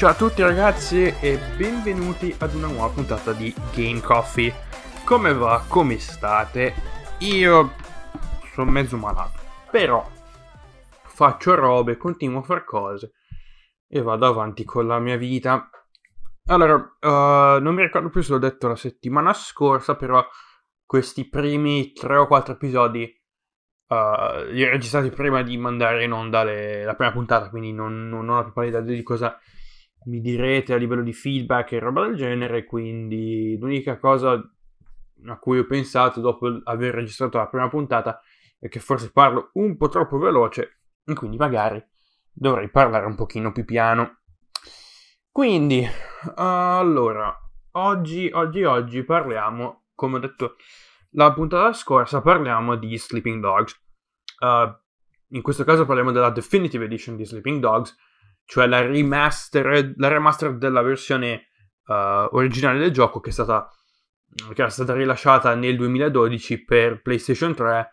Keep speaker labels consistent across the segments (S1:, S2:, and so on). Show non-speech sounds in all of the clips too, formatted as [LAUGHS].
S1: Ciao a tutti ragazzi e benvenuti ad una nuova puntata di Game Coffee. Come va? Come state? Io sono mezzo malato, però faccio robe, continuo a fare cose e vado avanti con la mia vita. Allora, uh, non mi ricordo più se l'ho detto la settimana scorsa, però questi primi 3 o 4 episodi uh, li ho registrati prima di mandare in onda le, la prima puntata, quindi non, non ho la più pallida idea di cosa mi direte a livello di feedback e roba del genere, quindi l'unica cosa a cui ho pensato dopo aver registrato la prima puntata è che forse parlo un po' troppo veloce e quindi magari dovrei parlare un pochino più piano. Quindi, allora, oggi, oggi, oggi parliamo, come ho detto la puntata scorsa, parliamo di Sleeping Dogs. Uh, in questo caso parliamo della Definitive Edition di Sleeping Dogs, cioè la remaster, la remaster della versione uh, originale del gioco che stata che era stata rilasciata nel 2012 per PlayStation 3,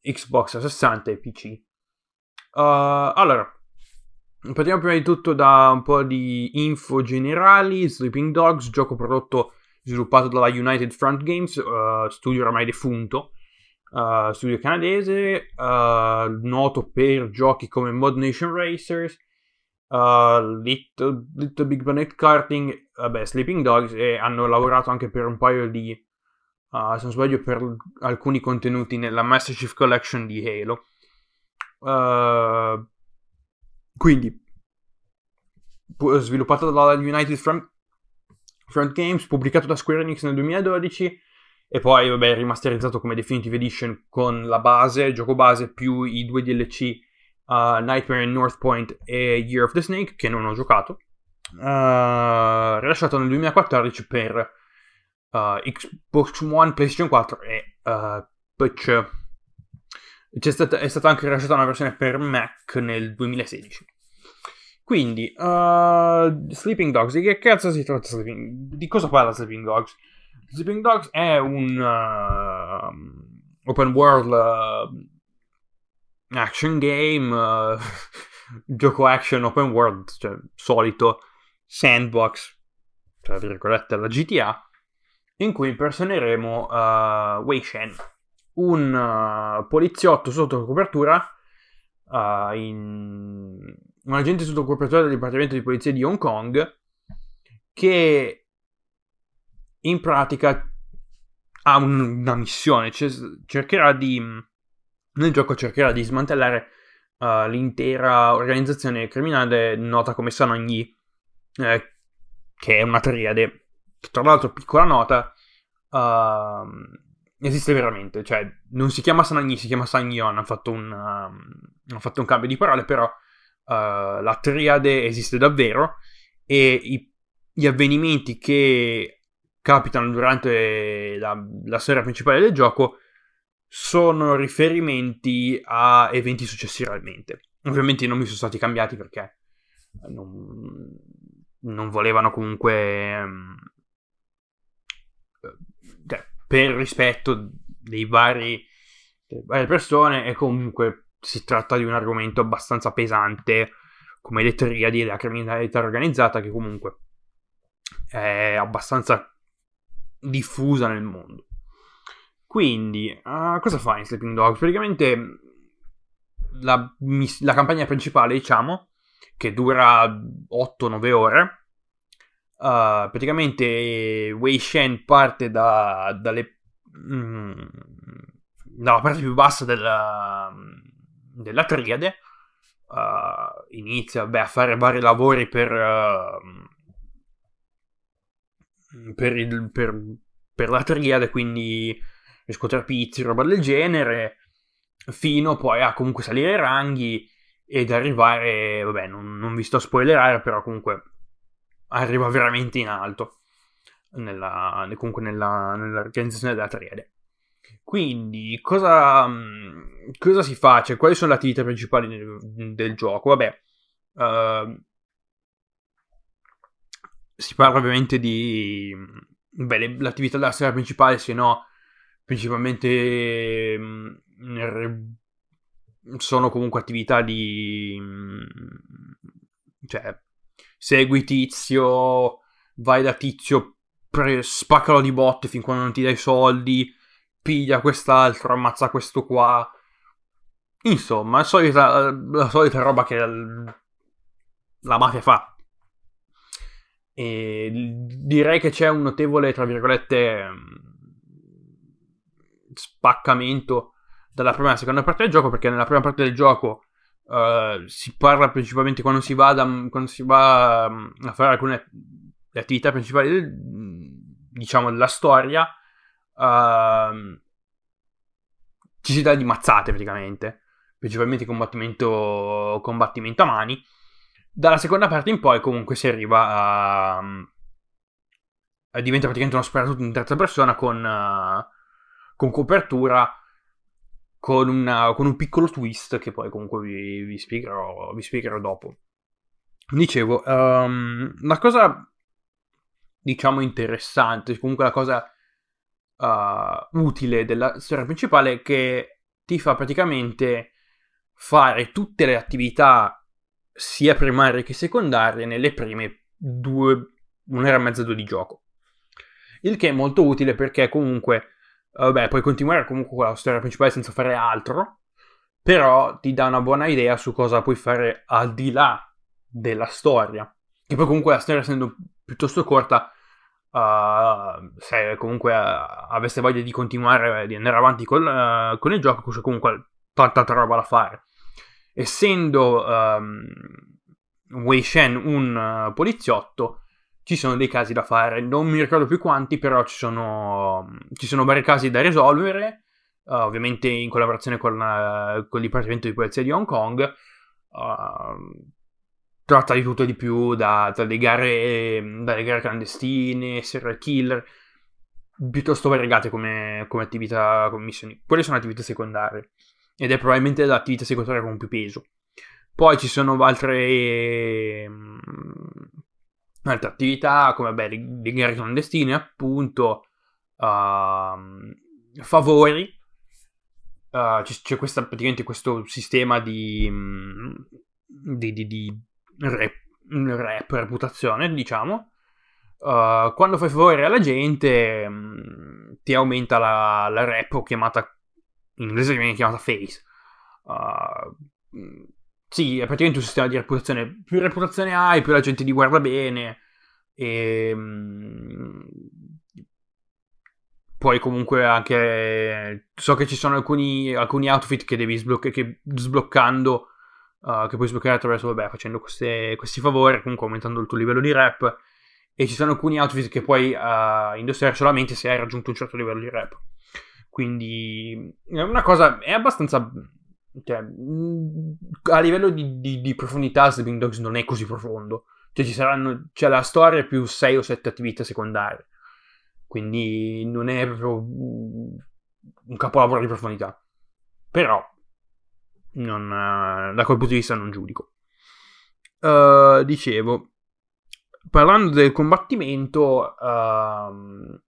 S1: Xbox 60 e PC. Uh, allora, partiamo prima di tutto da un po' di info generali. Sleeping Dogs, gioco prodotto sviluppato dalla United Front Games, uh, studio oramai defunto, uh, studio canadese, noto per giochi come Mod Nation Racers, uh, Little, Little, Big Planet Karting, vabbè, Sleeping Dogs e hanno lavorato anche per un paio di, uh, se non sbaglio, per alcuni contenuti nella Master Chief Collection di Halo. Uh, quindi, sviluppato dalla United Front, Front Games, pubblicato da Square Enix nel 2012 e poi, vabbè, rimasterizzato come Definitive Edition con la base, gioco base, più i due DLC uh, Nightmare in North Point e Year of the Snake, che non ho giocato, uh, rilasciato nel 2014 per uh, Xbox One, PlayStation 4 e. C'è stata, è stata anche rilasciata una versione per Mac nel 2016. Quindi, Sleeping Dogs, di che cazzo si tratta Sleeping Di cosa parla Sleeping Dogs? Sleeping Dogs è un open world action game, uh, [LAUGHS] gioco action open world, cioè solito sandbox, tra virgolette, alla GTA, in cui impersoneremo uh, Wei Shen, un uh, poliziotto sotto copertura, uh, in... un agente sotto copertura del Dipartimento di Polizia di Hong Kong, che in pratica ha un, una missione, cioè cercherà di nel gioco cercherà di smantellare uh, l'intera organizzazione criminale nota come Sanagni, eh, che è una triade, tra l'altro piccola nota, uh, esiste veramente, cioè non si chiama Sanagni, si chiama Sagnon, hanno fatto un, uh, hanno fatto un cambio di parole, però uh, la triade esiste davvero e i, gli avvenimenti che capitano durante la, la storia principale del gioco sono riferimenti a eventi successi realmente. Ovviamente non mi sono stati cambiati perché non, non volevano comunque... Um, cioè, per rispetto dei vari, delle varie persone e comunque si tratta di un argomento abbastanza pesante come le della criminalità organizzata che comunque è abbastanza diffusa nel mondo. Quindi, uh, cosa fa in Sleeping Dogs? Praticamente la, la, campagna principale, diciamo, che dura 8-9 ore, uh, praticamente Wei Shen parte da, dalle, mm, dalla parte più bassa della, della triade, uh, inizia beh, a fare vari lavori per, per, il, per, per la triade, quindi riscuotere pizzi, roba del genere, fino poi a comunque salire i ranghi ed arrivare, vabbè, non, non vi sto a spoilerare, però comunque arriva veramente in alto, nella, comunque nella, nell'organizzazione della triade. Quindi, cosa, cosa, si fa? Cioè, quali sono le attività principali del, del gioco? Vabbè, uh, si parla ovviamente di... Beh, l'attività della storia principale, se no, principalmente mh, mm, sono comunque attività di... Mh, mm, cioè, segui tizio, vai da tizio, pre- spaccalo di botte fin quando non ti dai soldi, piglia quest'altro, ammazza questo qua. Insomma, la solita, la solita roba che la mafia fa. E direi che c'è un notevole, tra virgolette, spaccamento dalla prima e seconda parte del gioco, perché nella prima parte del gioco uh, si parla principalmente quando si va, da, quando si va a fare alcune attività principali, del, diciamo, della storia, uh, ci si dà di mazzate praticamente, principalmente combattimento, combattimento a mani. Dalla seconda parte in poi comunque si arriva a... a diventa praticamente uno sparatutto in terza persona con, uh, con copertura, con, una, con, un piccolo twist che poi comunque vi, vi, spiegherò, vi spiegherò, dopo. Dicevo, um, la cosa diciamo interessante, comunque la cosa uh, utile della storia principale è che ti fa praticamente fare tutte le attività sia primarie che secondarie nelle prime due, un'ora e mezza, due di gioco. Il che è molto utile perché comunque, vabbè, puoi continuare comunque con la storia principale senza fare altro, però ti dà una buona idea su cosa puoi fare al di là della storia. Che poi comunque la storia essendo piuttosto corta, uh, se comunque uh, avesse voglia di continuare, di andare avanti con, uh, con il gioco, c'è comunque tanta, tanta roba da fare essendo um, Wei Shen un poliziotto, ci sono dei casi da fare. Non mi ricordo più quanti, però ci sono, ci sono vari casi da risolvere. Uh, ovviamente in collaborazione con, uh, con, il Dipartimento di Polizia di Hong Kong. Uh, tratta di tutto e di più, da, dalle, gare, dalle gare clandestine, serial killer, piuttosto variegate come, come attività, come missioni. Quelle sono attività secondarie ed è probabilmente l'attività secondaria con più peso. Poi ci sono altre, mh, altre attività come beh, le, gare clandestine, appunto, uh, favori. Uh, c'è, c'è questa, praticamente questo sistema di, di, di, di rep, rep, reputazione, diciamo. Uh, quando fai favore alla gente, mh, ti aumenta la, la rep chiamata in inglese viene chiamata face. Uh, sì, è praticamente un sistema di reputazione. Più reputazione hai, più la gente ti guarda bene. E um, poi comunque anche so che ci sono alcuni, alcuni outfit che devi sbloccare che sbloccando uh, che puoi sbloccare attraverso vabbè facendo queste, questi favori comunque aumentando il tuo livello di rap e ci sono alcuni outfit che puoi uh, indossare solamente se hai raggiunto un certo livello di rap quindi è una cosa, è abbastanza... Cioè, mm, a livello di, di, di profondità Sleeping Dogs non è così profondo. Cioè ci saranno, c'è la storia più 6 o 7 attività secondarie. Quindi non è proprio un capolavoro di profondità. Però, non, da quel punto di vista non giudico. Uh, dicevo, parlando del combattimento, uh,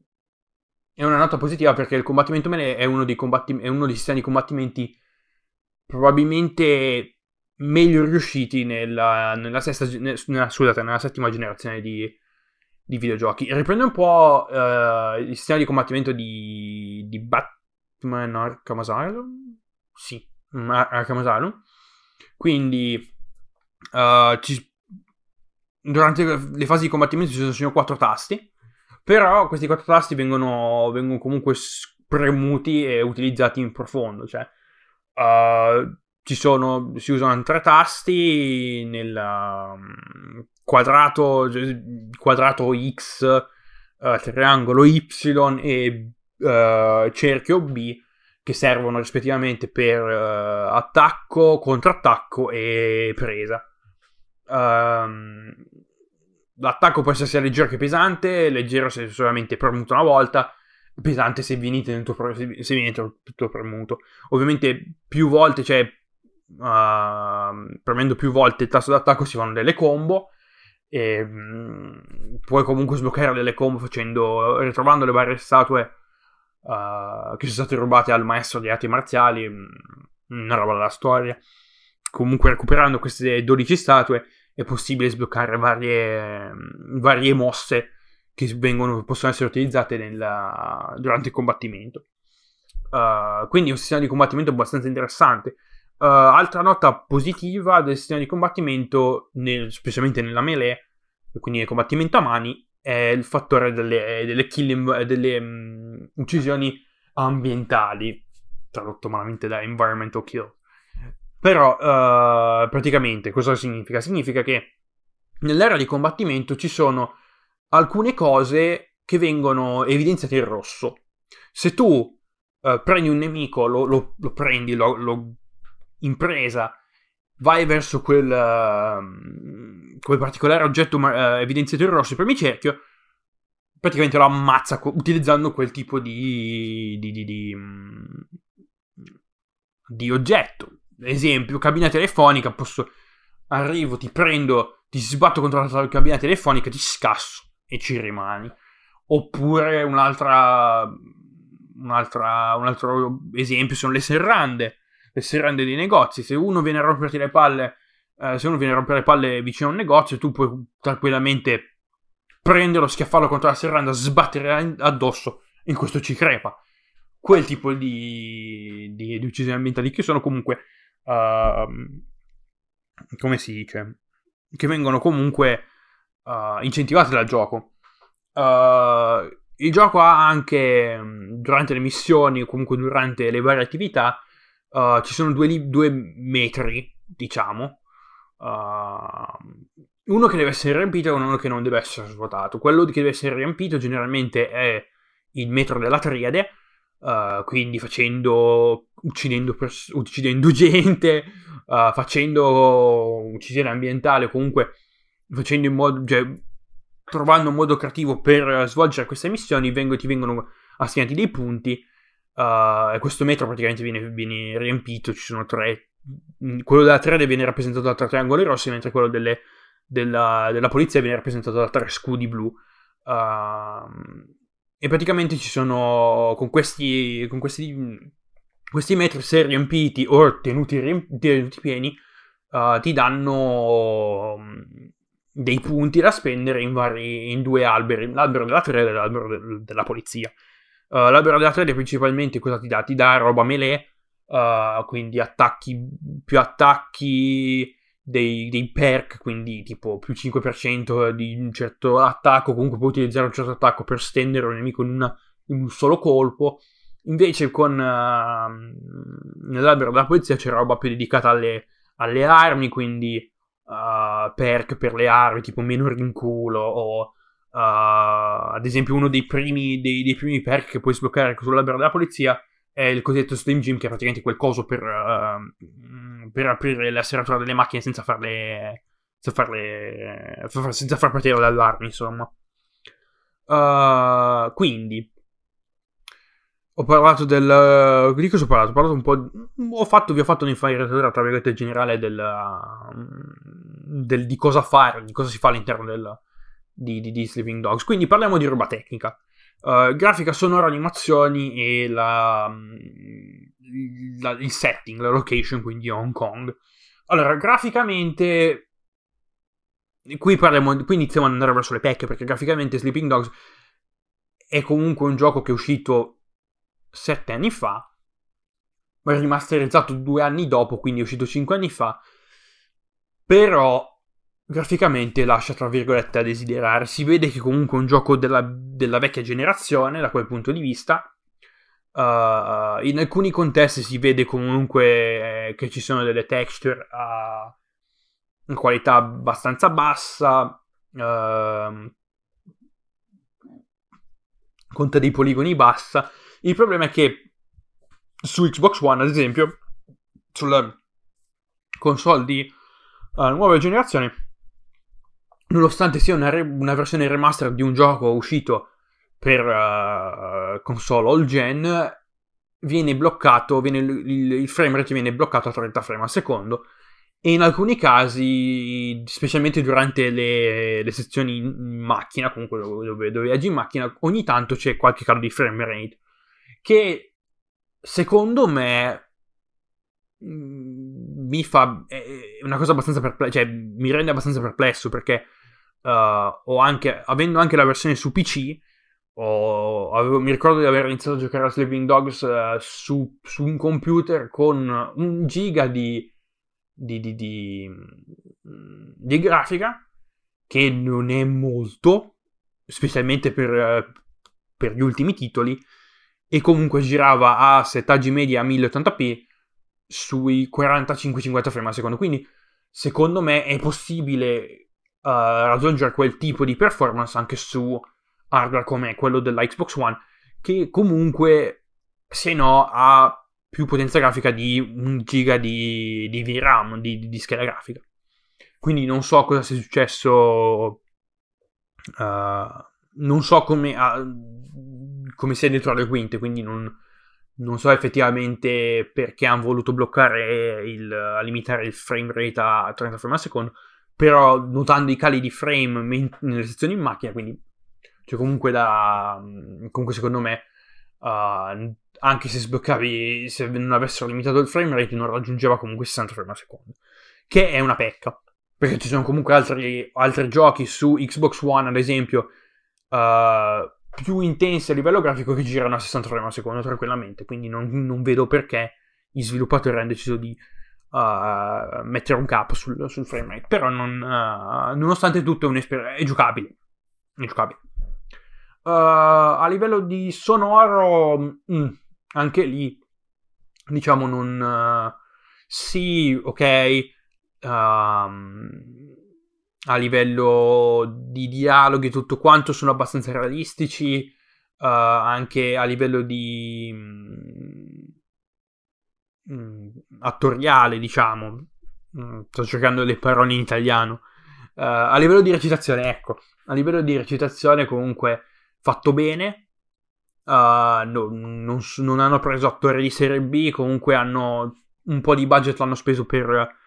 S1: è una nota positiva perché il combattimento melee è uno dei, combattim- è uno dei sistemi di combattimenti probabilmente meglio riusciti nella, nella, sesta, nella, scusate, nella settima generazione di, di, videogiochi. Riprende un po' uh, il sistema di combattimento di, di Batman Arkham Asylum. Sì, Arkham Asylum. Quindi uh, ci, durante le fasi di combattimento ci sono quattro tasti però questi quattro tasti vengono, vengono comunque premuti e utilizzati in profondo. Cioè, uh, sono, si usano tre tasti nel um, quadrato, quadrato X, uh, triangolo Y e uh, cerchio B che servono rispettivamente per attacco, contrattacco e presa. Um, l'attacco può essere sia leggero che pesante, leggero se solamente premuto una volta, pesante se venite nel tuo, se viene il tuo premuto. Ovviamente più volte, cioè uh, premendo più volte il tasto d'attacco si fanno delle combo e um, puoi comunque sbloccare delle combo facendo, ritrovando le varie statue uh, che sono state rubate al maestro di arti marziali, mm, una roba della storia. Comunque recuperando queste 12 statue è possibile sbloccare varie, varie mosse che vengono, possono essere utilizzate nella, durante il combattimento. Uh, quindi un sistema di combattimento abbastanza interessante. Uh, altra nota positiva del sistema di combattimento, nel, specialmente nella melee, quindi nel combattimento a mani, è il fattore delle, delle, kill, delle um, uccisioni ambientali, tradotto malamente da environmental kill. Però, uh, praticamente, cosa significa? Significa che nell'era di combattimento ci sono alcune cose che vengono evidenziate in rosso. Se tu uh, prendi un nemico, lo, lo, lo prendi, lo, lo impresa, vai verso quel, uh, quel particolare oggetto uh, evidenziato in rosso, premi cerchio, praticamente lo ammazza co- utilizzando quel tipo di, di, di, di, mm, di oggetto esempio, cabina telefonica, posso... Arrivo, ti prendo, ti sbatto contro la cabina telefonica, ti scasso e ci rimani. Oppure un'altra... un'altra un altro esempio sono le serrande. Le serrande dei negozi. Se uno viene a romperti le palle... Eh, se uno viene a rompere le palle vicino a un negozio, tu puoi tranquillamente prenderlo, schiaffarlo contro la serranda, sbattere addosso. In questo ci crepa. Quel tipo di, di, di uccisioni ambientali che sono comunque uh, come si dice, che vengono comunque uh, incentivati dal gioco. Uh, il gioco ha anche durante le missioni comunque durante le varie attività uh, ci sono due, due metri, diciamo. Uno che deve essere riempito e uno che non deve essere svuotato. Quello che deve essere riempito generalmente è il metro della triade, uh, quindi facendo uccidendo, pers- uccidendo [LAUGHS] gente, uh, facendo uccisione ambientale, comunque facendo in modo, cioè, trovando un modo creativo per svolgere queste missioni, vengo, ti vengono assegnati dei punti. Uh, e questo metro praticamente viene, viene, riempito. Ci sono tre. Quello della 3 viene rappresentato da tre triangoli rossi, mentre quello delle, della, della, polizia viene rappresentato da tre scudi blu. Uh, e praticamente ci sono con questi, con questi questi metri, se riempiti o tenuti, riemp- tenuti pieni, uh, ti danno um, dei punti da spendere in, vari, in due alberi, l'albero della trade e l'albero de- della polizia. Uh, l'albero della trade principalmente cosa ti dà? Ti dà roba melee, uh, quindi attacchi, più attacchi, dei, dei, perk, quindi tipo più 5% di un certo attacco, comunque puoi utilizzare un certo attacco per stendere un nemico in, una, in un solo colpo. Invece con uh, nell'albero della polizia c'è roba più dedicata alle, alle armi, quindi uh, perk per le armi, tipo meno rinculo o uh, ad esempio uno dei primi, dei, dei primi, perk che puoi sbloccare sull'albero della polizia è il cosiddetto Slim Gym, che è praticamente quel coso per, uh, per aprire la serratura delle macchine senza farle, senza farle senza far partire le allarmi, insomma. Uh, quindi ho parlato del. Di cosa ho parlato? Ho parlato un po'. Ho fatto, vi ho fatto un'infarinatura, tra virgolette, generale del, del, di cosa fare, di cosa si fa all'interno del, di, di, di Sleeping Dogs. Quindi parliamo di roba tecnica. Uh, grafica sonora, animazioni e la, la, il setting, la location, quindi Hong Kong. Allora, graficamente. Qui, parliamo, qui iniziamo ad andare verso le pecche perché graficamente Sleeping Dogs è comunque un gioco che è uscito sette anni fa, ma rimasterizzato due anni dopo, quindi è uscito cinque anni fa, però graficamente lascia tra virgolette a desiderare. Si vede che comunque è un gioco della, della vecchia generazione da quel punto di vista. Uh, in alcuni contesti si vede comunque eh, che ci sono delle texture a qualità abbastanza bassa. Uh, conta dei poligoni bassa il problema è che su Xbox One, ad esempio, sulla console di uh, nuova generazione, nonostante sia una, re- una, versione remaster di un gioco uscito per uh, console all gen, viene bloccato, viene, il, il frame rate viene bloccato a 30 frame al secondo. E in alcuni casi, specialmente durante le, le sezioni in macchina, comunque dove, dove viaggi in macchina, ogni tanto c'è qualche calo di frame rate che secondo me mm, mi fa... È, una cosa abbastanza perplesso, cioè mi rende abbastanza perplesso perché uh, anche, avendo anche la versione su PC, ho, avevo, mi ricordo di aver iniziato a giocare a Sleeping Dogs uh, su, su, un computer con un giga di, di, di, di, di grafica, che non è molto, specialmente per, per gli ultimi titoli, e comunque girava a settaggi medi a 1080p sui 45-50 frame al secondo. Quindi, secondo me, è possibile uh, raggiungere quel tipo di performance anche su hardware come quello della Xbox One, che comunque, se no, ha più potenza grafica di un giga di, di VRAM, di, di, scheda grafica. Quindi non so cosa sia successo. Uh, non so come, uh, come sia dietro le quinte, quindi non, non so effettivamente perché hanno voluto bloccare il, limitare il frame rate a 30 frame al secondo, però notando i cali di frame nelle sezioni in macchina, quindi cioè comunque da comunque secondo me uh, anche se sbloccavi se non avessero limitato il frame rate non raggiungeva comunque 60 frame al secondo, che è una pecca, perché ci sono comunque altri, altri giochi su Xbox One ad esempio uh, più intensi a livello grafico che girano a 60 frame al secondo tranquillamente. Quindi non, non vedo perché gli sviluppatori hanno deciso di uh, mettere un capo sul, sul frame rate. Però, non, uh, nonostante tutto, è, è giocabile. È giocabile. Uh, a livello di sonoro, mm, anche lì, diciamo, non. sì, ok. Um, a livello di dialoghi e tutto quanto sono abbastanza realistici, uh, anche a livello di mm, attoriale, diciamo. Mm, sto cercando le parole in italiano. Uh, a livello di recitazione, ecco, a livello di recitazione comunque fatto bene. Uh, no, non, non, hanno preso attori di serie B, comunque hanno un po' di budget l'hanno speso per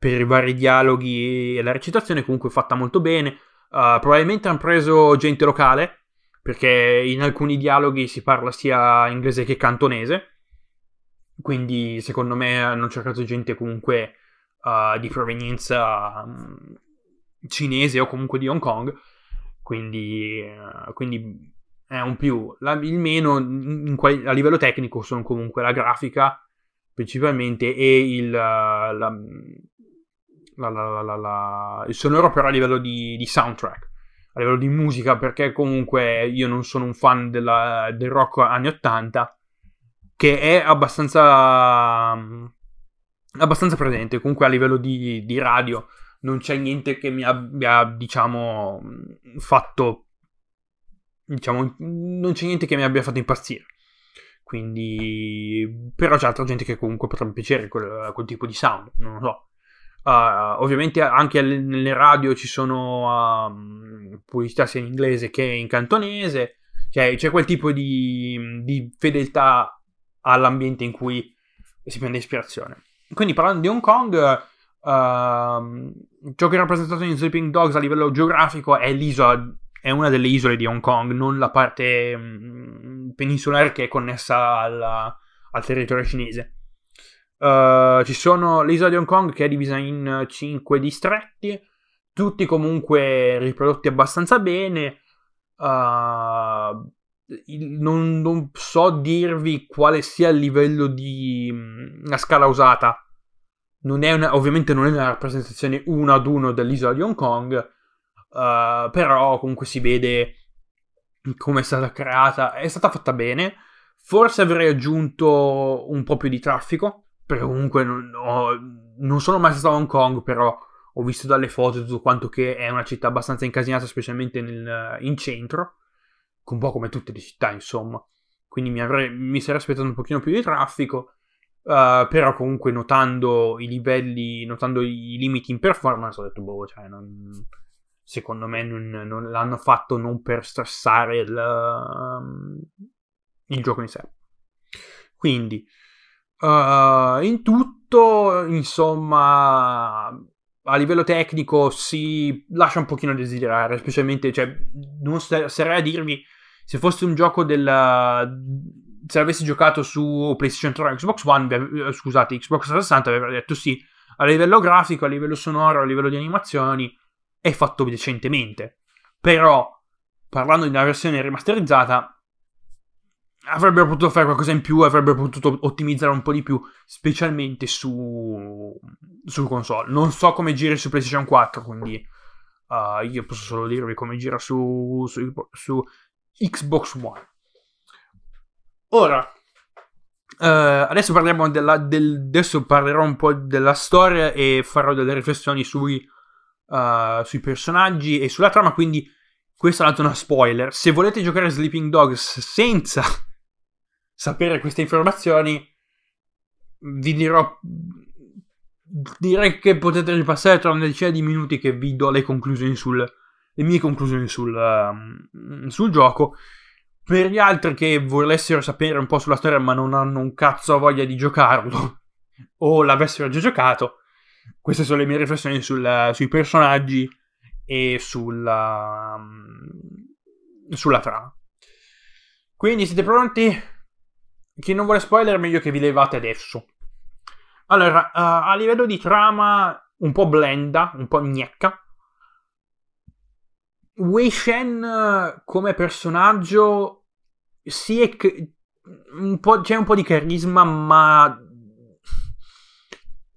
S1: per i vari dialoghi e la recitazione comunque fatta molto bene. Uh, probabilmente hanno preso gente locale, perché in alcuni dialoghi si parla sia inglese che cantonese. Quindi secondo me hanno cercato gente comunque uh, di provenienza um, cinese o comunque di Hong Kong. Quindi, uh, quindi è un più. La, il meno in, a livello tecnico sono comunque la grafica principalmente e il, la, la, la, il sonoro però a livello di, di, soundtrack, a livello di musica, perché comunque io non sono un fan della, del rock anni 80, che è abbastanza, abbastanza presente, comunque a livello di, di radio non c'è niente che mi abbia, diciamo, fatto, diciamo, non c'è niente che mi abbia fatto impazzire. Quindi, però c'è altra gente che comunque potrebbe piacere quel, quel tipo di sound, non lo so. Uh, ovviamente anche nelle radio ci sono uh, pubblicità sia in inglese che in cantonese, cioè c'è quel tipo di, di fedeltà all'ambiente in cui si prende ispirazione. Quindi parlando di Hong Kong, uh, ciò che è rappresentato in Sleeping Dogs a livello geografico è l'isola, è una delle isole di Hong Kong, non la parte um, peninsulare che è connessa alla, al territorio cinese. Uh, ci sono l'isola di Hong Kong che è divisa in 5 distretti, tutti comunque riprodotti abbastanza bene. Uh, non, non, so dirvi quale sia il livello di la scala usata. Non una, ovviamente non è una rappresentazione uno ad uno dell'isola di Hong Kong, uh, però comunque si vede come è stata creata. È stata fatta bene. Forse avrei aggiunto un po' più di traffico perché comunque non, ho, non sono mai stato a Hong Kong, però ho visto dalle foto tutto quanto che è una città abbastanza incasinata, specialmente nel, in centro, un po' come tutte le città, insomma. Quindi mi, avrei, mi sarei aspettato un pochino più di traffico, uh, però comunque notando i livelli, notando i limiti in performance, ho detto, boh, cioè, non, secondo me non, non, l'hanno fatto non per stressare il, um, il gioco in sé. Quindi, Uh, in tutto, insomma, a livello tecnico si lascia un pochino a desiderare, specialmente, cioè, non sarei a dirvi se fosse un gioco della se l'avessi giocato su PlayStation 3 o Xbox One, scusate, Xbox 360 avrebbe detto sì, a livello grafico, a livello sonoro, a livello di animazioni, è fatto decentemente. Però, parlando di una versione rimasterizzata, avrebbero potuto fare qualcosa in più, avrebbero potuto ottimizzare un po' di più, specialmente su, su console. Non so come gira su PlayStation 4, quindi uh, io posso solo dirvi come gira su, su, su Xbox One. Ora, uh, adesso parliamo della, del, adesso parlerò un po' della storia e farò delle riflessioni sui, uh, sui personaggi e sulla trama, quindi questo è un una spoiler. Se volete giocare a Sleeping Dogs senza sapere queste informazioni, vi dirò. Direi che potete ripassare tra una decina di minuti che vi do le conclusioni sul. le mie conclusioni sul, uh, sul gioco. Per gli altri che volessero sapere un po' sulla storia ma non hanno un cazzo voglia di giocarlo [LAUGHS] o l'avessero già giocato, queste sono le mie riflessioni sul, sui personaggi e sulla, sulla trama. Quindi siete pronti? Chi non vuole spoiler meglio che vi levate adesso. Allora, uh, a livello di trama, un po' blenda, un po' gnecca. Wei Shen come personaggio sì è un c'è un po' di carisma, ma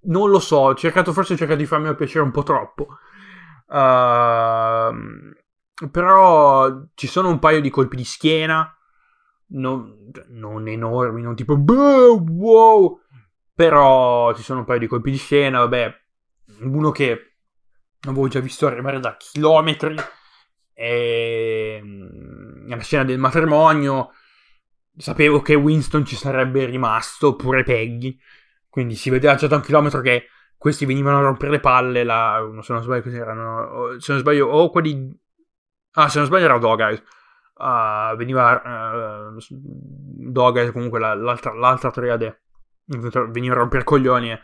S1: non lo so. Ho cercato, forse ho cercato di farmi piacere un po' troppo. Uh, però ci sono un paio di colpi di schiena non, non enormi, non tipo wow, però ci sono un paio di colpi di scena, vabbè, uno che avevo già visto arrivare da chilometri è la scena del matrimonio, sapevo che Winston ci sarebbe rimasto, oppure Peggy, quindi si vedeva già da un chilometro che questi venivano a rompere le palle, la, se non sbaglio così erano, se non sbaglio, o quelli... Ah, se non sbaglio era Dog Eyes uh, veniva uh, Doga comunque la, l'altra, l'altra triade veniva a rompere coglioni e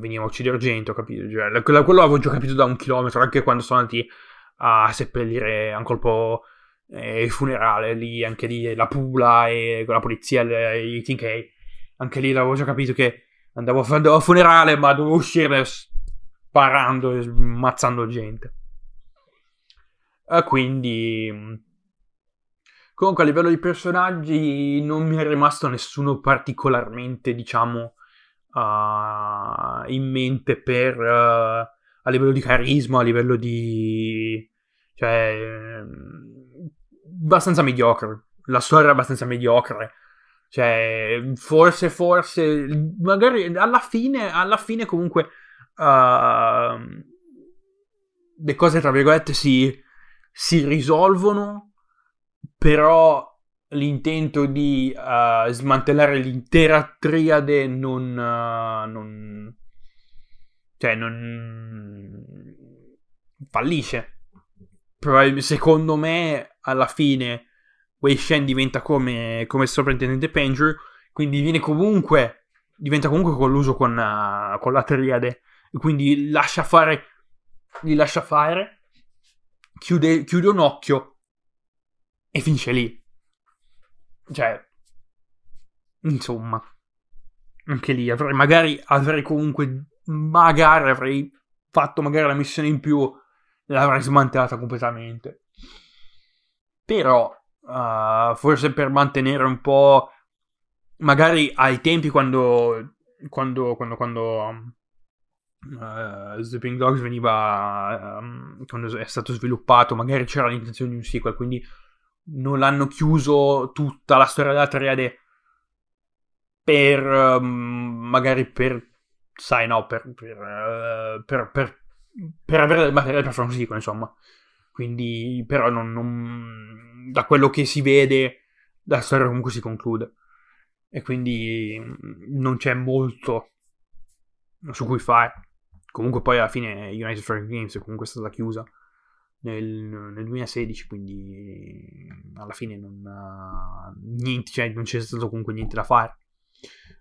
S1: veniva a uccidere gente ho capito cioè, quello, quello avevo già capito da un chilometro anche quando sono andati a seppellire a un colpo eh, il funerale lì anche lì la pula e la polizia i TK anche lì l'avevo già capito che andavo a fare a funerale ma dovevo uscire sparando e ammazzando gente. Uh, quindi Comunque a livello di personaggi non mi è rimasto nessuno particolarmente, diciamo, uh, in mente per... Uh, a livello di carisma, a livello di... cioè... abbastanza mediocre. La storia è abbastanza mediocre. Cioè, forse, forse... magari alla fine, alla fine comunque... Uh, le cose, tra virgolette, si, si risolvono però l'intento di uh, smantellare l'intera triade non, uh, non cioè non fallisce. Secondo me alla fine Wei Shen diventa come, come sovrintendente Penjur quindi viene comunque diventa comunque colluso con, uh, con la triade. Quindi lascia fare li lascia fare chiude, chiude un occhio e finisce lì. Cioè, insomma, anche lì avrei magari avrei comunque magari avrei fatto magari la missione in più l'avrei smantellata completamente. Però uh, forse per mantenere un po' magari ai tempi quando quando quando quando um, uh, Sleeping Dogs veniva um, quando è stato sviluppato magari c'era l'intenzione di un sequel quindi non l'hanno chiuso tutta la storia della triade per um, magari per sai no per per, uh, per, per, per avere del materiale per fare un sequel insomma. Quindi però non, non, da quello che si vede la storia comunque si conclude. E quindi mm, non c'è molto su cui fare. Comunque poi alla fine United Frame Games è comunque stata chiusa nel, nel 2016, quindi alla fine non, niente, cioè, non c'è stato comunque niente da fare.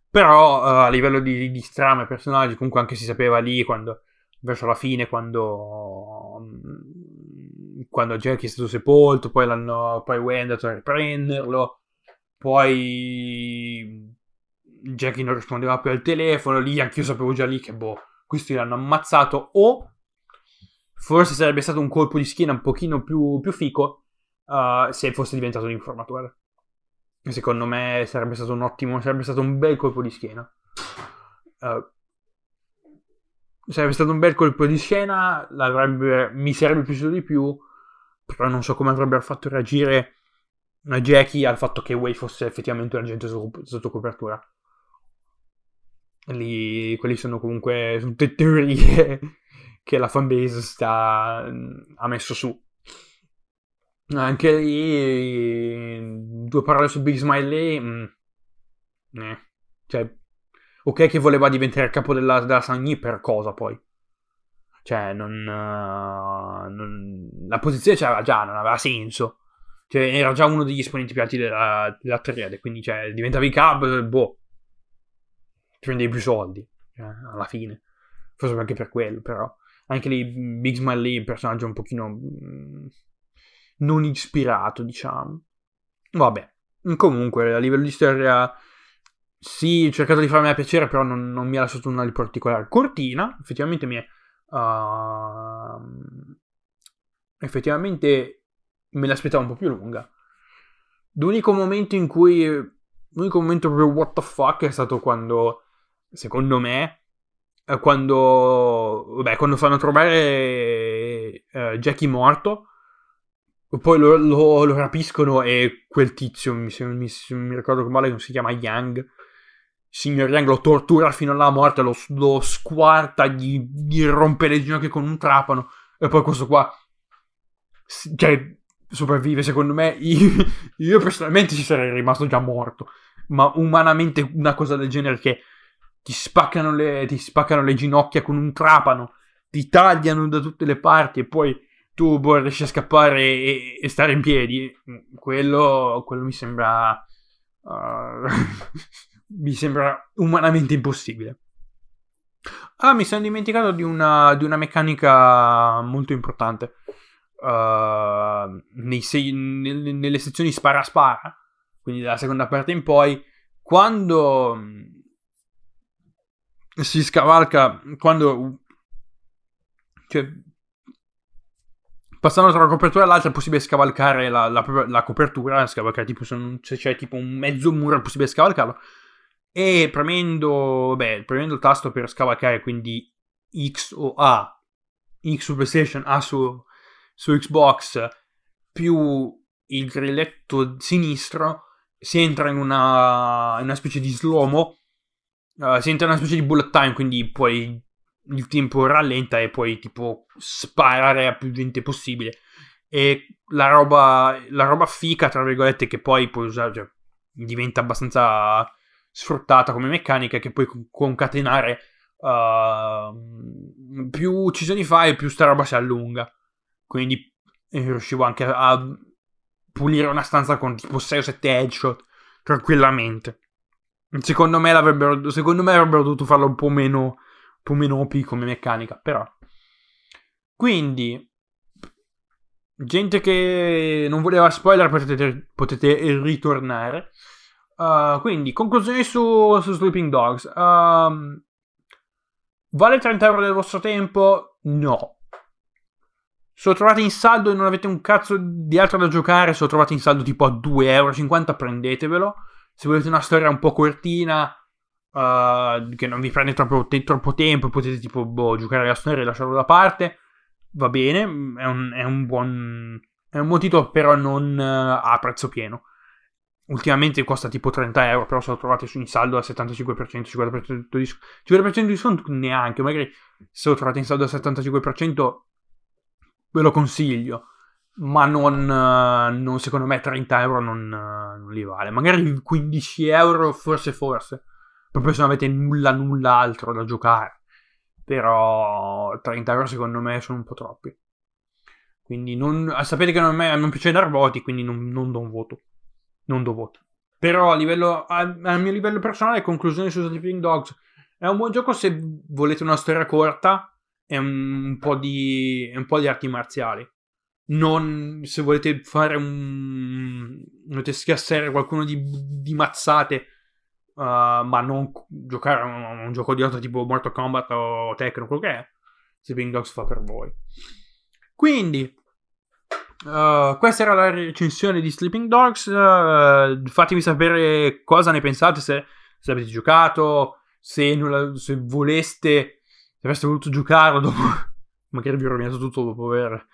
S1: Però uh, a livello di, di trama e personaggi, comunque anche si sapeva lì quando, verso la fine, quando, um, quando Jack è stato sepolto, poi, l'hanno, poi Wayne è andato a riprenderlo, poi Jackie non rispondeva più al telefono, lì anche io sapevo già lì che boh, questi l'hanno ammazzato o forse sarebbe stato un colpo di schiena un pochino più, più fico uh, se fosse diventato un informatore. Secondo me sarebbe stato un ottimo, sarebbe stato un bel colpo di schiena. Uh, sarebbe stato un bel colpo di scena, mi sarebbe piaciuto di più, però non so come avrebbero fatto reagire a Jackie al fatto che Way fosse effettivamente un agente sotto copertura. Lì, quelli sono comunque tutte teorie che la fanbase sta, ha messo su. Anche lì, due parole su Big Smiley, mh, eh, cioè, ok che voleva diventare capo della, della Sanghi per cosa poi? Cioè, non, uh, non, la posizione c'era già, non aveva senso. Cioè, era già uno degli esponenti più alti della, della triade, quindi, cioè, diventavi cap, boh, prendevi più soldi, cioè, alla fine. Forse anche per quello, però. Anche lì, Big Smile lì, un personaggio un pochino mm, non ispirato, diciamo. Vabbè, comunque, a livello di storia, sì, ho cercato di farmi piacere, però non, non mi ha lasciato una di particolare. Cortina, effettivamente mi è... Uh, effettivamente me l'aspettavo un po' più lunga. L'unico momento in cui... L'unico momento proprio what the fuck è stato quando, secondo me, quando, vabbè, quando fanno trovare uh, Jackie morto, poi lo, lo, lo, rapiscono e quel tizio, mi, mi, mi ricordo che male, si chiama Yang, signor Yang lo tortura fino alla morte, lo, lo squarta, gli, gli, rompe le ginocchia con un trapano e poi questo qua, cioè, sopravvive secondo me. Io, [LAUGHS] io personalmente ci sarei rimasto già morto, ma umanamente una cosa del genere che ti spaccano le, ti spaccano le ginocchia con un trapano, ti tagliano da tutte le parti e poi tu boh, riesci a scappare e, e, stare in piedi. Quello, quello mi sembra. Uh, [LAUGHS] mi sembra umanamente impossibile. Ah, mi sono dimenticato di una, di una meccanica molto importante. Uh, sei, nelle, nelle sezioni spara-spara, quindi dalla seconda parte in poi, quando si scavalca quando cioè, passando tra una copertura e l'altra è possibile scavalcare la, la, la copertura scavalcare tipo se, se, c'è tipo un mezzo muro è possibile scavalcarlo. E premendo beh, premendo il tasto per scavalcare quindi X o A X su PlayStation A su, su Xbox più il grilletto sinistro si entra in una, in una specie di slow-mo Uh, si entra in una specie di bullet time, quindi poi il tempo rallenta e puoi tipo sparare a più gente possibile. E la roba, la roba fica, tra virgolette, che poi puoi usare, cioè, diventa abbastanza sfruttata come meccanica, che puoi concatenare uh, più uccisioni fai più sta roba si allunga. Quindi eh, riuscivo anche a, a pulire una stanza con tipo 6 o 7 headshot tranquillamente. Secondo me, secondo me avrebbero dovuto farlo un po' meno, un po' meno OP come meccanica, però. Quindi, gente che non voleva spoiler potete, potete ritornare. Uh, quindi, conclusioni su, su Sleeping Dogs. Uh, vale 30 euro del vostro tempo? No. Se lo trovate in saldo e non avete un cazzo di altro da giocare, se lo trovate in saldo tipo a 2,50 euro, prendetevelo se volete una storia un po' cortina, uh, che non vi prende troppo, te- troppo tempo, potete tipo boh, giocare la storia e lasciarlo da parte, va bene, è un, è un buon... È un buon titolo, però non uh, a prezzo pieno. Ultimamente costa tipo 30 euro, però se lo trovate su in saldo al 75%, 50% di, 50% di sconto neanche, magari se lo trovate in saldo al 75% ve lo consiglio ma non, non, secondo me 30 euro non, non, li vale. Magari 15 euro, forse, forse. Proprio se non avete nulla, nulla altro da giocare. Però 30 euro secondo me sono un po' troppi. Quindi non, sapete che non, me, non piace dar voti, quindi non, non do un voto. Non do voto. Però a livello, a, a mio livello personale, conclusione su Sleeping Dogs. È un buon gioco se volete una storia corta e un po' di, un po' di arti marziali non se volete fare un volete schiassare qualcuno di, di mazzate ma non giocare a un, un, gioco di lotta tipo Mortal Kombat o Tekken quello che è, Sleeping Dogs fa per voi. Quindi, uh, questa era la recensione di Sleeping Dogs. Uh, fatemi sapere cosa ne pensate, se, se avete giocato, se, la, se voleste, se avreste voluto giocarlo dopo, [LAUGHS] magari vi ho rovinato tutto dopo, aver,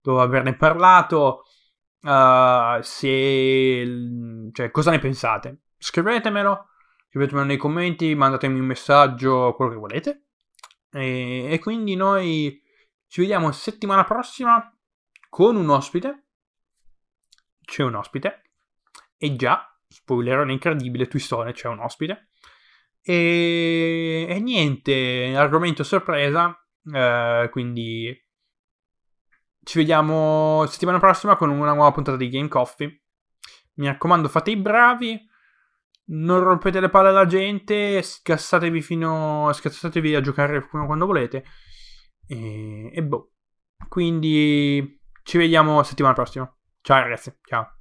S1: dopo averne parlato. Uh, se, cioè, cosa ne pensate? Scrivetemelo, scrivetemelo nei commenti, mandatemi un messaggio, quello che volete. E, e quindi noi ci vediamo settimana prossima con un ospite. C'è un ospite. E già, spoiler incredibile, Twistone c'è un ospite. E, e niente, argomento sorpresa. Eh, quindi ci vediamo settimana prossima con una nuova puntata di Game Coffee. Mi raccomando, fate i bravi. Non rompete le palle alla gente. Scassatevi fino. Scassatevi a giocare fino quando volete. E, e boh. Quindi ci vediamo settimana prossima. Ciao ragazzi, ciao.